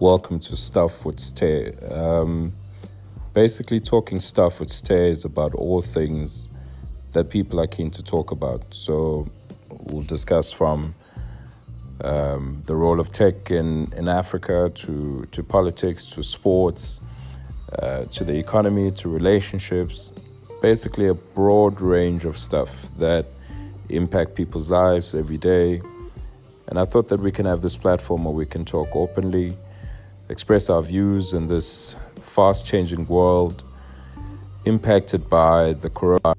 Welcome to Stuff with Sthe. Um, basically, talking stuff with Sthe is about all things that people are keen to talk about. So, we'll discuss from um, the role of tech in, in Africa to, to politics to sports uh, to the economy to relationships. Basically, a broad range of stuff that impact people's lives every day. And I thought that we can have this platform where we can talk openly, express our views in this fast changing world impacted by the corona